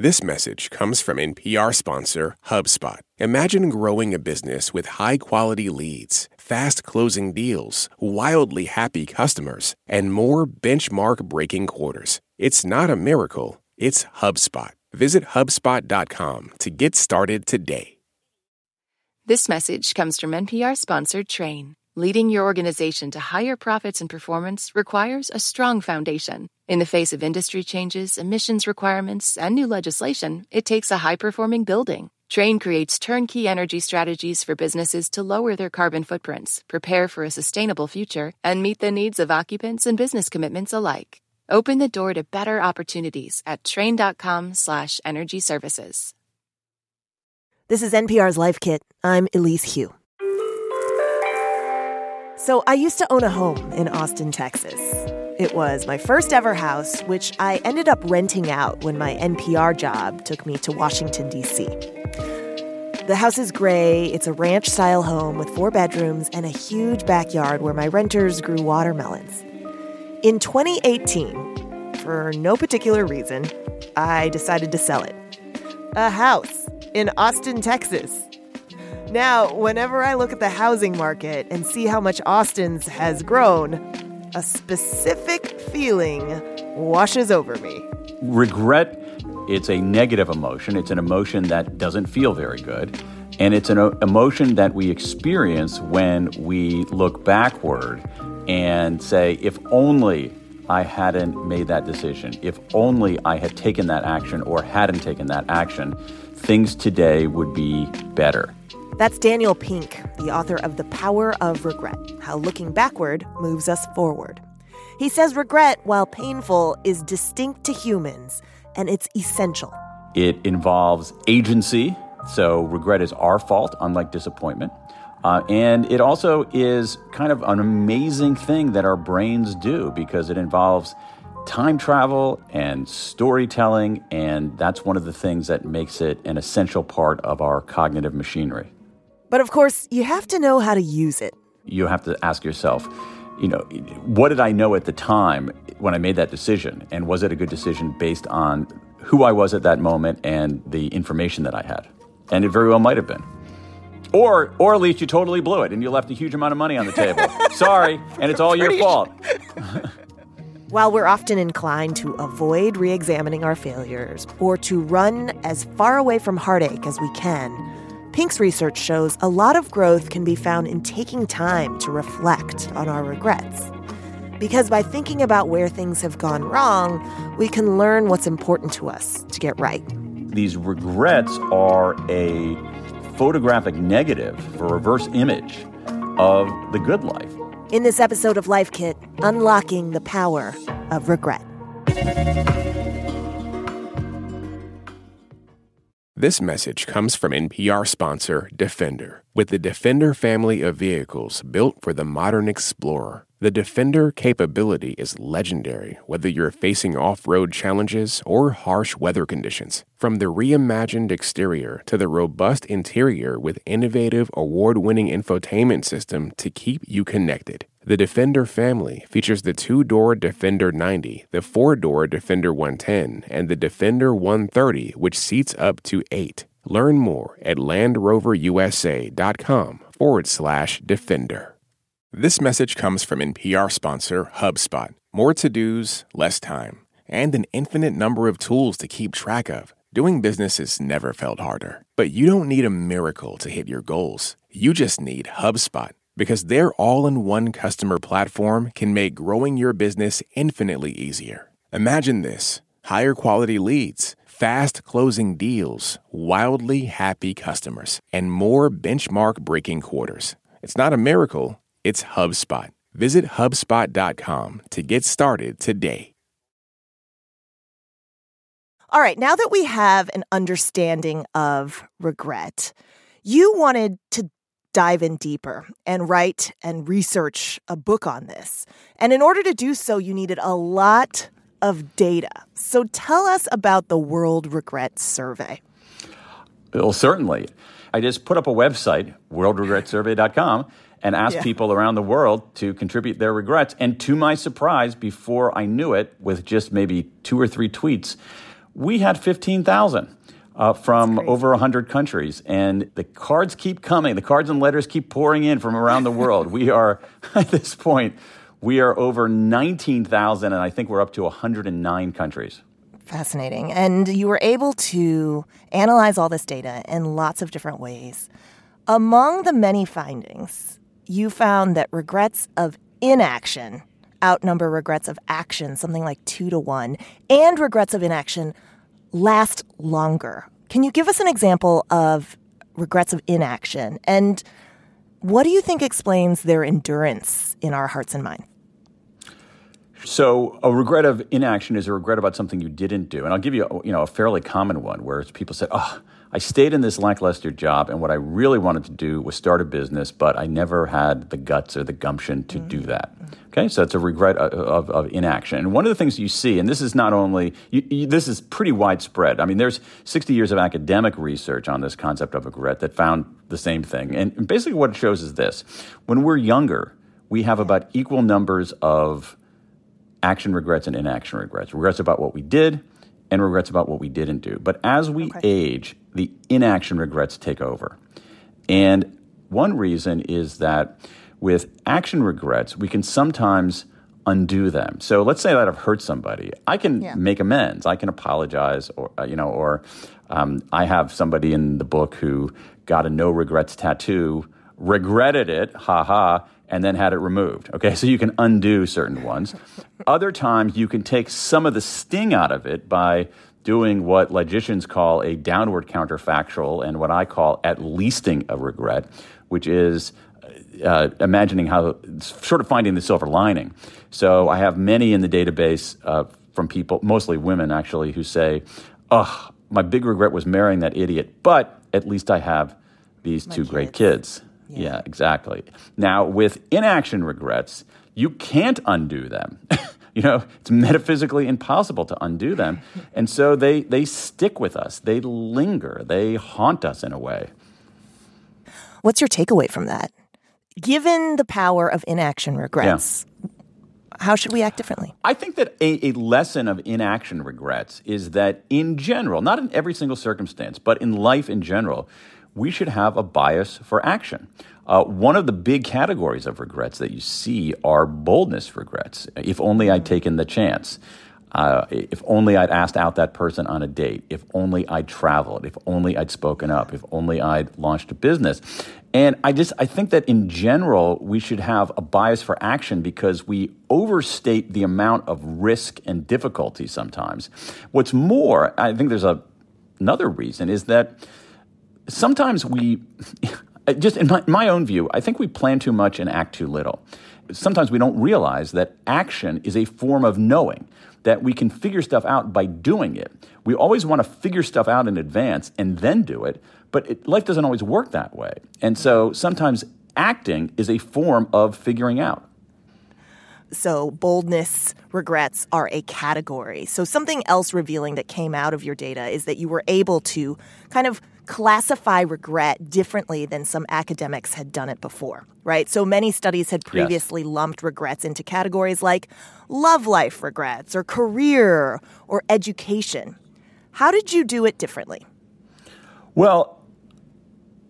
This message comes from NPR sponsor HubSpot. Imagine growing a business with high quality leads, fast closing deals, wildly happy customers, and more benchmark breaking quarters. It's not a miracle, it's HubSpot. Visit HubSpot.com to get started today. This message comes from NPR sponsored Trane. Leading your organization to higher profits and performance requires a strong foundation. In the face of industry changes, emissions requirements, and new legislation, it takes a high performing building. Trane creates turnkey energy strategies for businesses to lower their carbon footprints, prepare for a sustainable future, and meet the needs of occupants and business commitments alike. Open the door to better opportunities at trane.com/slash energy services. This is NPR's Life Kit. I'm Elise Hu. So, I used to own a home in Austin, Texas. It was my first ever house, which I ended up renting out when my NPR job took me to Washington, D.C. The house is gray. It's a ranch style home with four bedrooms and a huge backyard where my renters grew watermelons. In 2018, for no particular reason, I decided to sell it. A house in Austin, Texas. Now, whenever I look at the housing market and see how much Austin's has grown, a specific feeling washes over me. Regret, it's a negative emotion. It's an emotion that doesn't feel very good. And it's an emotion that we experience when we look backward and say, if only I hadn't made that decision, if only I had taken that action or hadn't taken that action, things today would be better. That's Daniel Pink, the author of The Power of Regret How Looking Backward Moves Us Forward. He says regret, while painful, is distinct to humans and it's essential. It involves agency, so regret is our fault, unlike disappointment. Uh, and it also is kind of an amazing thing that our brains do because it involves time travel and storytelling, and that's one of the things that makes it an essential part of our cognitive machinery. But of course, you have to know how to use it. You have to ask yourself, you know, what did I know at the time when I made that decision? And was it a good decision based on who I was at that moment and the information that I had? And it very well might have been. Or, or at least you totally blew it and you left a huge amount of money on the table. Sorry, and it's all your fault. While we're often inclined to avoid re examining our failures or to run as far away from heartache as we can, Pink's research shows a lot of growth can be found in taking time to reflect on our regrets. Because by thinking about where things have gone wrong, we can learn what's important to us to get right. These regrets are a photographic negative, a reverse image of the good life. In this episode of Life Kit, unlocking the power of regret. This message comes from NPR sponsor Defender. With the Defender family of vehicles built for the modern explorer, the Defender capability is legendary whether you're facing off road challenges or harsh weather conditions. From the reimagined exterior to the robust interior with innovative award winning infotainment system to keep you connected. The Defender family features the two door Defender 90, the four door Defender 110, and the Defender 130, which seats up to eight. Learn more at LandRoverUSA.com forward slash Defender. This message comes from NPR sponsor HubSpot. More to dos, less time, and an infinite number of tools to keep track of. Doing business has never felt harder. But you don't need a miracle to hit your goals. You just need HubSpot because their all in one customer platform can make growing your business infinitely easier. Imagine this higher quality leads, fast closing deals, wildly happy customers, and more benchmark breaking quarters. It's not a miracle, it's HubSpot. Visit HubSpot.com to get started today. All right, now that we have an understanding of regret, you wanted to dive in deeper and write and research a book on this. And in order to do so, you needed a lot of data. So tell us about the World Regret Survey. Well, certainly. I just put up a website, worldregretsurvey.com, and asked yeah. people around the world to contribute their regrets. And to my surprise, before I knew it, with just maybe two or three tweets, we had 15,000 uh, from over 100 countries. And the cards keep coming. The cards and letters keep pouring in from around the world. we are, at this point, we are over 19,000, and I think we're up to 109 countries. Fascinating. And you were able to analyze all this data in lots of different ways. Among the many findings, you found that regrets of inaction outnumber regrets of action, something like two to one, and regrets of inaction last longer. Can you give us an example of regrets of inaction? And what do you think explains their endurance in our hearts and minds? So, a regret of inaction is a regret about something you didn't do. And I'll give you, you know, a fairly common one where people say, "Oh, ah, I stayed in this lackluster job, and what I really wanted to do was start a business, but I never had the guts or the gumption to mm-hmm. do that." Okay, so it's a regret of, of, of, inaction. And one of the things you see, and this is not only, you, you, this is pretty widespread. I mean, there's 60 years of academic research on this concept of regret that found the same thing. And basically, what it shows is this when we're younger, we have about equal numbers of action regrets and inaction regrets. Regrets about what we did and regrets about what we didn't do. But as we okay. age, the inaction regrets take over. And one reason is that with action regrets, we can sometimes undo them. So let's say that I've hurt somebody. I can yeah. make amends. I can apologize, or uh, you know, or um, I have somebody in the book who got a no regrets tattoo, regretted it, ha ha, and then had it removed. Okay, so you can undo certain ones. Other times you can take some of the sting out of it by doing what logicians call a downward counterfactual and what I call at leasting a regret, which is uh, imagining how sort of finding the silver lining. So I have many in the database uh, from people, mostly women actually, who say, "Oh, my big regret was marrying that idiot, but at least I have these my two kids. great kids." Yeah. yeah, exactly. Now with inaction regrets, you can't undo them. you know, it's metaphysically impossible to undo them. And so they, they stick with us, they linger, they haunt us in a way. What's your takeaway from that? given the power of inaction regrets, yeah. how should we act differently? I think that a, a, lesson of inaction regrets is that, in general, not in every single circumstance, but in life in general, we should have a bias for action. Uh, one of the big categories of regrets that you see are boldness regrets. If only I'd taken the chance. Uh, if only I'd asked out that person on a date. If only I'd traveled. If only I'd spoken up. If only I'd launched a business. And I just I think that in general we should have a bias for action because we overstate the amount of risk and difficulty sometimes. What's more, I think there's a, another reason is that sometimes we just in my, my own view, I think we plan too much and act too little. Sometimes we don't realize that action is a form of knowing that we can figure stuff out by doing it. We always want to figure stuff out in advance and then do it, but it, life doesn't always work that way. And so sometimes acting is a form of figuring out. So, boldness regrets are a category. So, something else revealing that came out of your data is that you were able to kind of classify regret differently than some academics had done it before, right? So, many studies had previously yes. lumped regrets into categories like love life regrets or career or education. How did you do it differently? Well,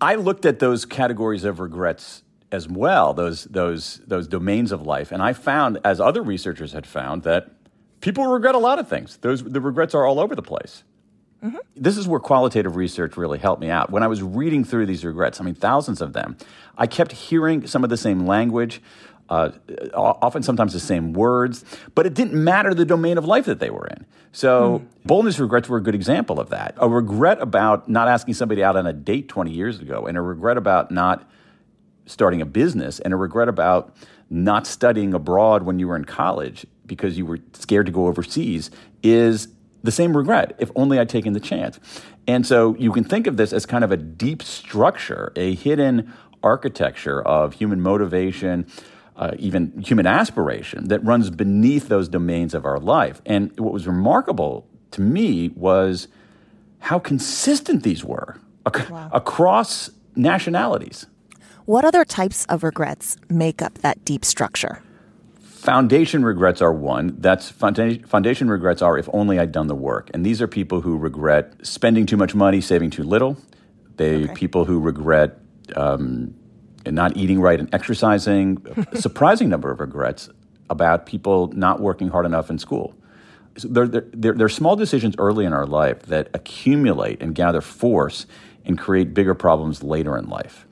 I looked at those categories of regrets as well, those those those domains of life, and I found, as other researchers had found, that people regret a lot of things. Those the regrets are all over the place. Mm-hmm. This is where qualitative research really helped me out. When I was reading through these regrets, I mean, thousands of them, I kept hearing some of the same language, uh, often sometimes the same words, but it didn't matter the domain of life that they were in. So, mm. boldness regrets were a good example of that. A regret about not asking somebody out on a date 20 years ago, and a regret about not starting a business and a regret about not studying abroad when you were in college because you were scared to go overseas is the same regret if only I'd taken the chance. And so you can think of this as kind of a deep structure, a hidden architecture of human motivation, uh, even human aspiration that runs beneath those domains of our life. And what was remarkable to me was how consistent these were ac- wow. across nationalities. What other types of regrets make up that deep structure? Foundation regrets are one. That's foundation regrets are if only I'd done the work. And these are people who regret spending too much money, saving too little. They okay. people who regret um, not eating right and exercising. a surprising number of regrets about people not working hard enough in school. So there, there, there are small decisions early in our life that accumulate and gather force and create bigger problems later in life.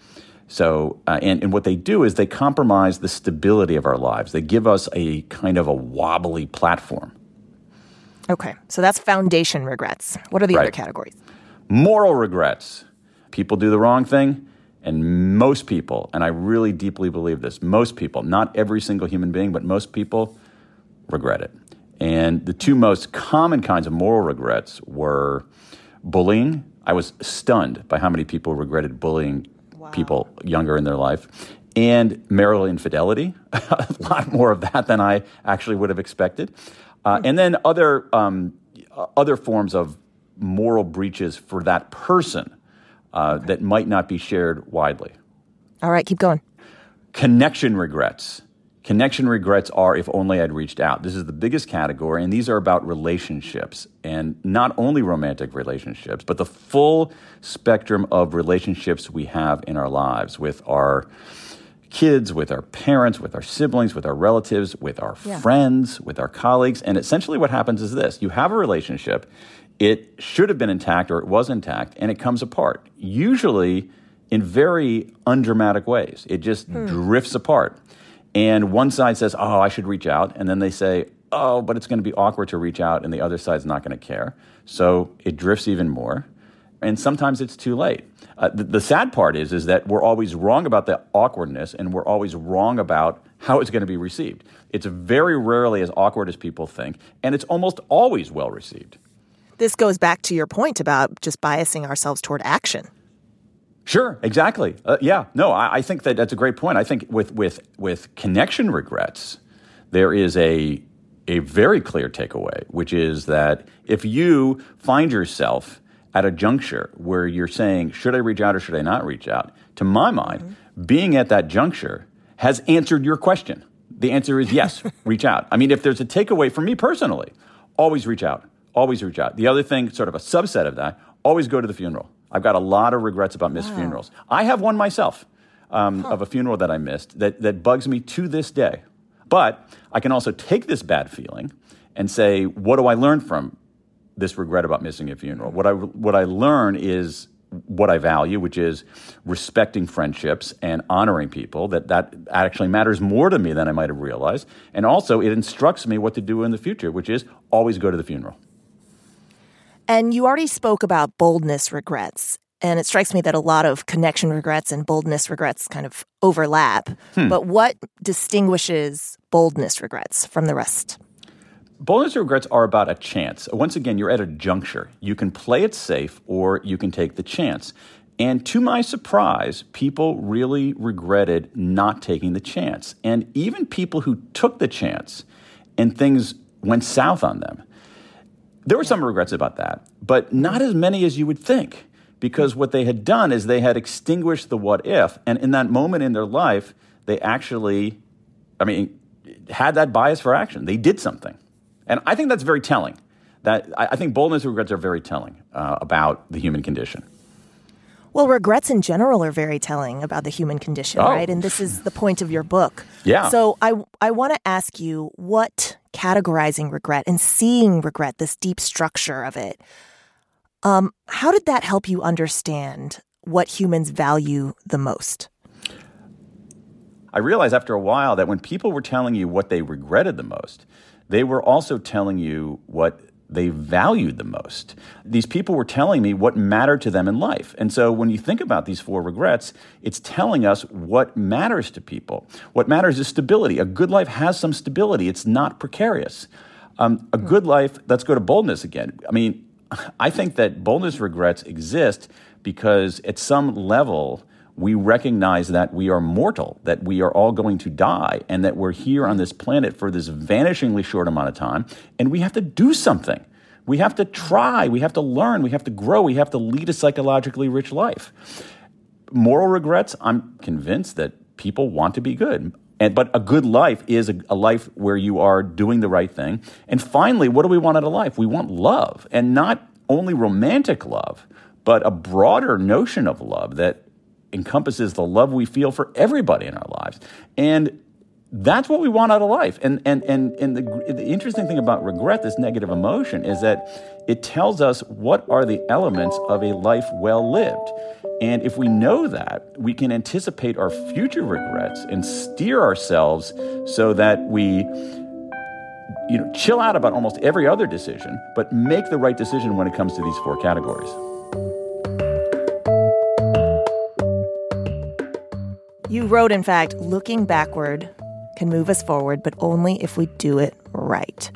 So, uh, and, and what they do is they compromise the stability of our lives. They give us a kind of a wobbly platform. Okay, so that's foundation regrets. What are the right. other categories? Moral regrets. People do the wrong thing, and most people, and I really deeply believe this, most people, not every single human being, but most people regret it. And the two most common kinds of moral regrets were bullying. I was stunned by how many people regretted bullying wow. people younger in their life. And marital infidelity, a lot more of that than I actually would have expected. Uh, and then other, um, other forms of moral breaches for that person uh, okay. that might not be shared widely. All right, keep going. Connection regrets. Connection regrets are if only I'd reached out. This is the biggest category, and these are about relationships, and not only romantic relationships, but the full spectrum of relationships we have in our lives with our kids, with our parents, with our siblings, with our relatives, with our yeah. friends, with our colleagues. And essentially, what happens is this you have a relationship, it should have been intact or it was intact, and it comes apart, usually in very undramatic ways. It just hmm. drifts apart. And one side says, oh, I should reach out. And then they say, oh, but it's going to be awkward to reach out. And the other side's not going to care. So it drifts even more. And sometimes it's too late. Uh, the, the sad part is, is that we're always wrong about the awkwardness and we're always wrong about how it's going to be received. It's very rarely as awkward as people think, and it's almost always well received. This goes back to your point about just biasing ourselves toward action. Sure, exactly. Uh, yeah, no, I, I, think that that's a great point. I think with with with connection regrets, there is a a very clear takeaway, which is that if you find yourself at a juncture where you're saying, should I reach out or should I not reach out? To my mind, mm-hmm. being at that juncture has answered your question. The answer is yes, reach out. I mean, if there's a takeaway for me personally, always reach out. Always reach out. The other thing, sort of a subset of that, always go to the funeral I've got a lot of regrets about missed wow. funerals. I have one myself um, huh. of a funeral that I missed that, that bugs me to this day. But I can also take this bad feeling and say, what do I learn from this regret about missing a funeral? What I, what I learn is what I value, which is respecting friendships and honoring people, that that actually matters more to me than I might have realized. And also, it instructs me what to do in the future, which is always go to the funeral. And you already spoke about boldness regrets. And it strikes me that a lot of connection regrets and boldness regrets kind of overlap. Hmm. But what distinguishes boldness regrets from the rest? Boldness regrets are about a chance. Once again, you're at a juncture. You can play it safe or you can take the chance. And to my surprise, people really regretted not taking the chance. And even people who took the chance and things went south on them there were some regrets about that, but not as many as you would think, because what they had done is they had extinguished the what if, and in that moment in their life, they actually, I mean, had that bias for action. They did something. And I think that's very telling. That I, think boldness regrets are very telling uh, about the human condition. Well, regrets in general are very telling about the human condition, oh. right? And this is the point of your book. Yeah. So I I want to ask you what categorizing regret and seeing regret, this deep structure of it. Um, how did that help you understand what humans value the most? I realized after a while that when people were telling you what they regretted the most, they were also telling you what they valued the most. These people were telling me what mattered to them in life. And so when you think about these four regrets, it's telling us what matters to people. What matters is stability. A good life has some stability, it's not precarious. Um, a good life, let's go to boldness again. I mean, I think that boldness regrets exist because at some level, we recognize that we are mortal, that we are all going to die, and that we're here on this planet for this vanishingly short amount of time, and we have to do something. We have to try, we have to learn, we have to grow, we have to lead a psychologically rich life. Moral regrets, I'm convinced that people want to be good. And, but a good life is a, a, life where you are doing the right thing. And finally, what do we want out of life? We want love, and not only romantic love, but a broader notion of love that encompasses the love we feel for everybody in our lives. And that's what we want out of life. And, and, and, and the, the interesting thing about regret, this negative emotion, is that it tells us what are the elements of a life well lived. And if we know that, we can anticipate our future regrets and steer ourselves so that we you know, chill out about almost every other decision, but make the right decision when it comes to these four categories. You wrote, in fact, looking backward can move us forward, but only if we do it right.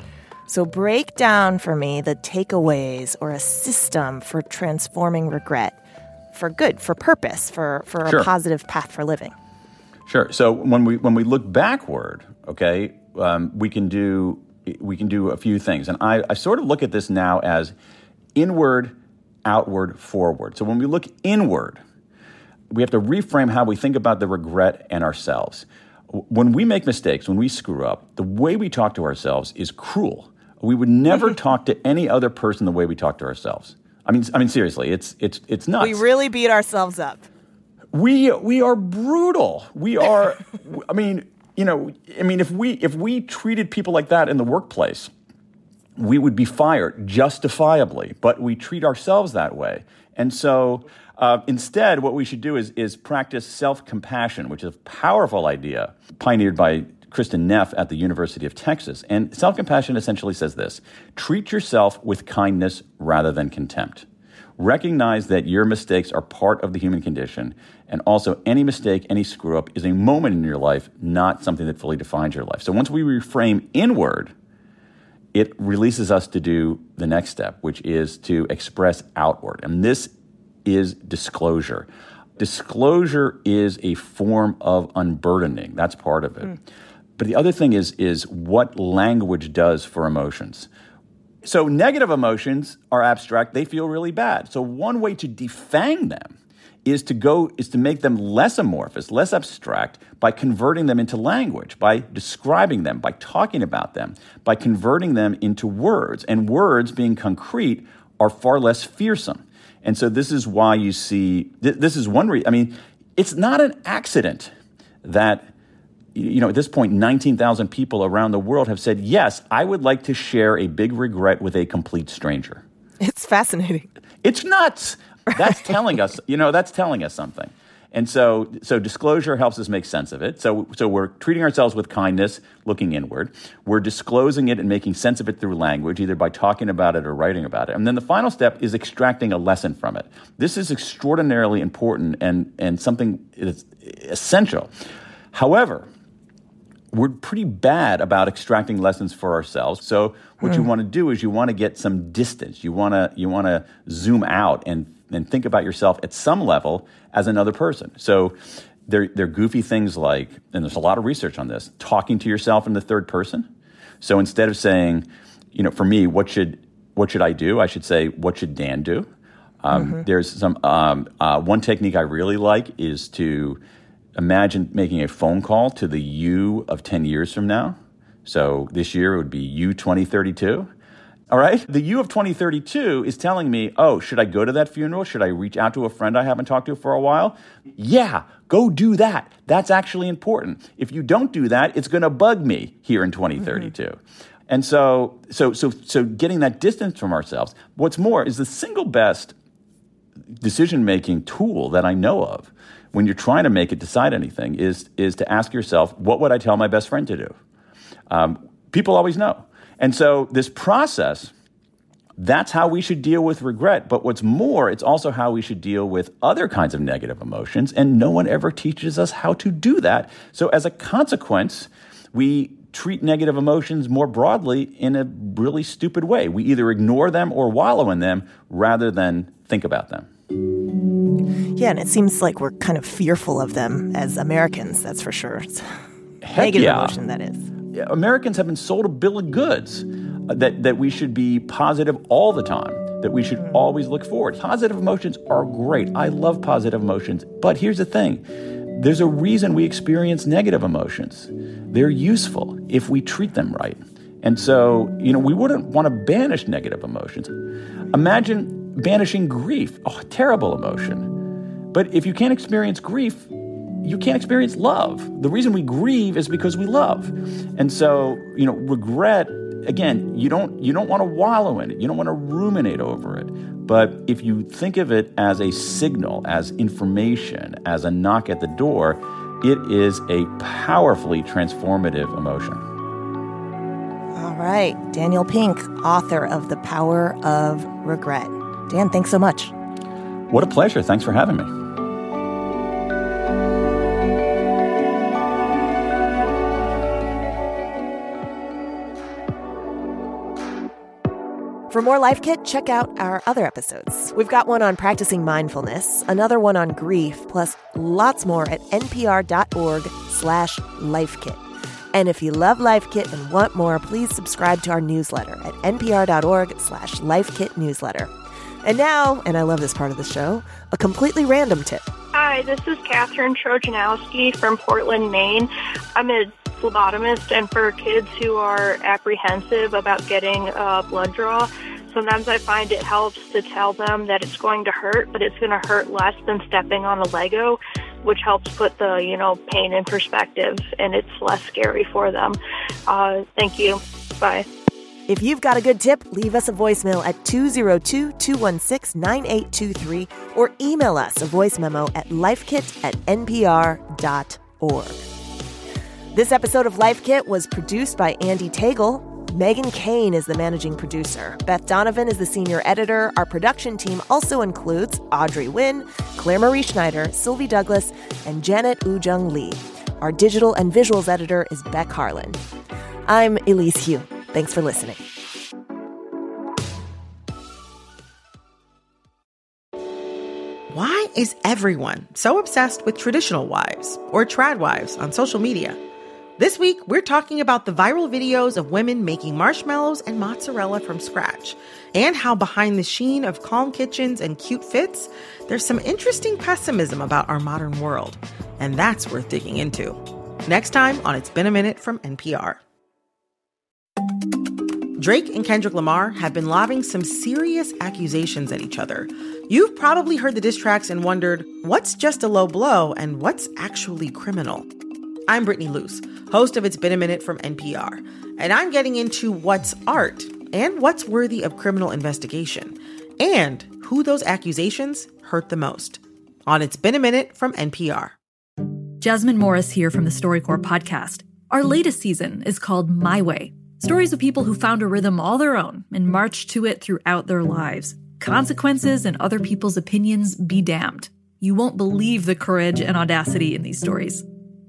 So break down for me the takeaways or a system for transforming regret for good, for purpose, for, for sure. a positive path for living. Sure. So when we when we look backward, okay, um, we can do we can do a few things, and I, I sort of look at this now as inward, outward, forward. So when we look inward, we have to reframe how we think about the regret and ourselves when we make mistakes, when we screw up, the way we talk to ourselves is cruel. We would never mm-hmm. talk to any other person the way we talk to ourselves. I mean, I mean, seriously, it's it's it's nuts. We really beat ourselves up. We we are brutal. We are. I mean, you know, I mean, if we if we treated people like that in the workplace, we would be fired justifiably. But we treat ourselves that way, and so uh, instead, what we should do is, is practice self compassion, which is a powerful idea pioneered by Kristin Neff at the University of Texas. And self compassion essentially says this treat yourself with kindness rather than contempt. Recognize that your mistakes are part of the human condition, and also any mistake, any screw up is a moment in your life, not something that fully defines your life. So once we reframe inward, it releases us to do the next step, which is to express outward. And this is disclosure. Disclosure is a form of unburdening. That's part of it. Mm. But the other thing is is what language does for emotions. So negative emotions are abstract, they feel really bad. So one way to defang them is to go is to make them less amorphous, less abstract by converting them into language, by describing them, by talking about them, by converting them into words. And words being concrete are far less fearsome. And so this is why you see, th- this is one reason, I mean, it's not an accident that, you know, at this point, 19,000 people around the world have said, yes, I would like to share a big regret with a complete stranger. It's fascinating. It's nuts. That's telling us, you know, that's telling us something. And so, so disclosure helps us make sense of it. So, so we're treating ourselves with kindness, looking inward. We're disclosing it and making sense of it through language, either by talking about it or writing about it. And then the final step is extracting a lesson from it. This is extraordinarily important and, and something that's essential. However, we're pretty bad about extracting lessons for ourselves. So what mm. you hmm. want to do is you want to get some distance. You want to you want to zoom out and and think about yourself at some level as another person. So they're, they're goofy things like, and there's a lot of research on this, talking to yourself in the third person. So instead of saying, you know, for me, what should what should I do? I should say, what should Dan do? Um, mm-hmm. There's some um, uh, one technique I really like is to imagine making a phone call to the you of ten years from now. So this year it would be you 2032 all right. The you of 2032 is telling me, oh, should I go to that funeral? Should I reach out to a friend I haven't talked to for a while? Yeah, go do that. That's actually important. If you don't do that, it's going to bug me here in 2032. Mm-hmm. And so, so, so, so getting that distance from ourselves. What's more is the single best decision making tool that I know of when you're trying to make it decide anything is, is to ask yourself, what would I tell my best friend to do? Um, people always know. And so this process, that's how we should deal with regret. But what's more, it's also how we should deal with other kinds of negative emotions. And no one ever teaches us how to do that. So as a consequence, we treat negative emotions more broadly in a really stupid way. We either ignore them or wallow in them rather than think about them. Yeah, and it seems like we're kind of fearful of them as Americans, that's for sure. Heck negative yeah. emotion, that is. Americans have been sold a bill of goods uh, that, that we should be positive all the time, that we should always look forward. Positive emotions are great. I love positive emotions. But here's the thing there's a reason we experience negative emotions. They're useful if we treat them right. And so, you know, we wouldn't want to banish negative emotions. Imagine banishing grief, oh, a terrible emotion. But if you can't experience grief, you can't experience love. The reason we grieve is because we love. And so, you know, regret again, you don't you don't want to wallow in it. You don't want to ruminate over it. But if you think of it as a signal, as information, as a knock at the door, it is a powerfully transformative emotion. All right, Daniel Pink, author of The Power of Regret. Dan, thanks so much. What a pleasure. Thanks for having me. For more Life Kit, check out our other episodes. We've got one on practicing mindfulness, another one on grief, plus lots more at npr.org slash lifekit. And if you love Life Kit and want more, please subscribe to our newsletter at npr.org slash lifekit newsletter. And now, and I love this part of the show, a completely random tip. Hi, this is Catherine Trojanowski from Portland, Maine. I'm a phlebotomist, and for kids who are apprehensive about getting a blood draw, sometimes I find it helps to tell them that it's going to hurt, but it's going to hurt less than stepping on a Lego, which helps put the you know pain in perspective, and it's less scary for them. Uh, thank you. Bye. If you've got a good tip, leave us a voicemail at 202 216 9823 or email us a voice memo at lifekit at npr.org. This episode of Life Kit was produced by Andee Tagle. Megan Kane is the managing producer. Beth Donovan is the senior editor. Our production team also includes Audrey Nguyen, Claire Marie Schneider, Sylvie Douglis, and Janet Woojeong Lee. Our digital and visuals editor is Beck Harlan. I'm Elise Hu. Thanks for listening. Why is everyone so obsessed with traditional wives or trad wives on social media? This week, we're talking about the viral videos of women making marshmallows and mozzarella from scratch, and how behind the sheen of calm kitchens and cute fits, there's some interesting pessimism about our modern world. And that's worth digging into. Next time on It's Been a Minute from NPR. Drake and Kendrick Lamar have been lobbing some serious accusations at each other. You've probably heard the diss tracks and wondered what's just a low blow and what's actually criminal. I'm Brittany Luce, host of It's Been a Minute from NPR, and I'm getting into what's art and what's worthy of criminal investigation, and who those accusations hurt the most. On It's Been a Minute from NPR. Jasmine Morris here from the StoryCorps podcast. Our latest season is called My Way stories of people who found a rhythm all their own and marched to it throughout their lives. Consequences and other people's opinions be damned. You won't believe the courage and audacity in these stories.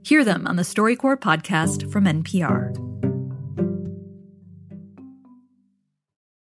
Hear them on the StoryCorps podcast from NPR.